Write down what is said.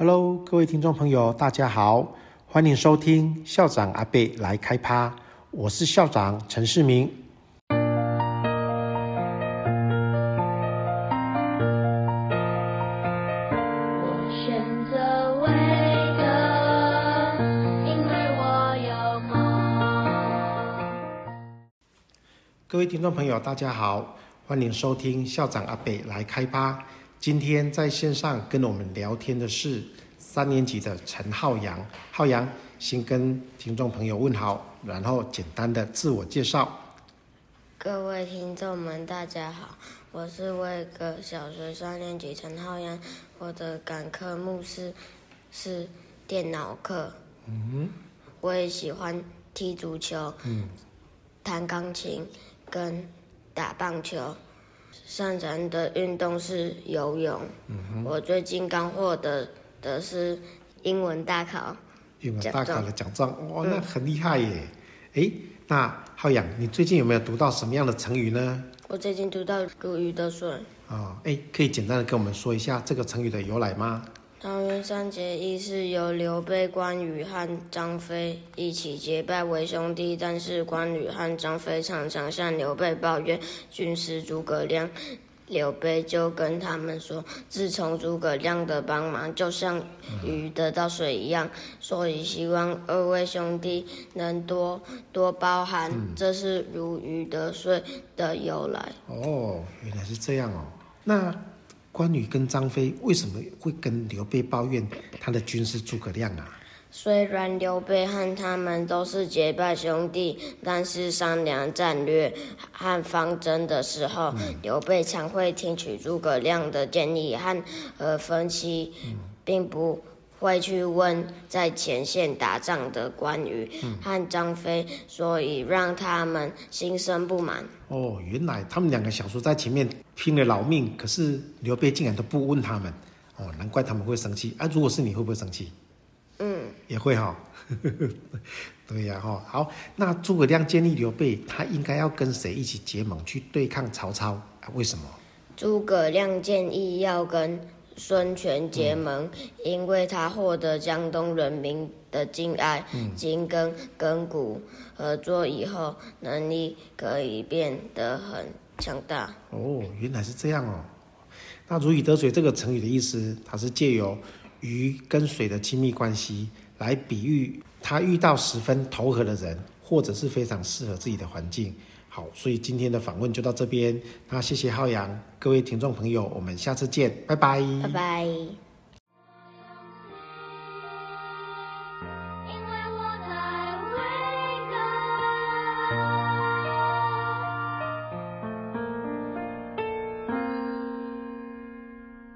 Hello，各位听众朋友，大家好，欢迎收听校长阿贝来开趴，我是校长陈世明。我选择维格，因为我有梦。各位听众朋友，大家好，欢迎收听校长阿北来开趴。今天在线上跟我们聊天的是三年级的陈浩洋。浩洋，先跟听众朋友问好，然后简单的自我介绍。各位听众们，大家好，我是魏格小学三年级陈浩洋。我的感科目是是电脑课。嗯，我也喜欢踢足球，嗯，弹钢琴跟打棒球。擅长的运动是游泳。嗯、我最近刚获得的是英文大考，英文大考的奖状，哇，那很厉害耶！哎、嗯，那浩洋，你最近有没有读到什么样的成语呢？我最近读到“如鱼得水”。哦，哎，可以简单的跟我们说一下这个成语的由来吗？桃园三结义是由刘备、关羽和张飞一起结拜为兄弟，但是关羽和张飞常常向刘备抱怨军师诸葛亮，刘备就跟他们说，自从诸葛亮的帮忙，就像鱼得到水一样，所以希望二位兄弟能多多包涵，这是如鱼得水的由来。哦，原来是这样哦，那。关羽跟张飞为什么会跟刘备抱怨他的军师诸葛亮啊？虽然刘备和他们都是结拜兄弟，但是商量战略和方针的时候，嗯、刘备常会听取诸葛亮的建议和和分析，并不会去问在前线打仗的关羽和张飞，所以让他们心生不满。哦，原来他们两个小叔在前面拼了老命，可是刘备竟然都不问他们，哦，难怪他们会生气。啊，如果是你会不会生气？嗯，也会哈、哦。对呀、啊，哈，好，那诸葛亮建议刘备，他应该要跟谁一起结盟去对抗曹操？啊，为什么？诸葛亮建议要跟。孙权结盟，因为他获得江东人民的敬爱，紧、嗯、跟古合作以后，能力可以变得很强大。哦，原来是这样哦。那如鱼得水这个成语的意思，它是借由鱼跟水的亲密关系来比喻他遇到十分投合的人，或者是非常适合自己的环境。好，所以今天的访问就到这边。那谢谢浩洋，各位听众朋友，我们下次见，拜拜。拜拜。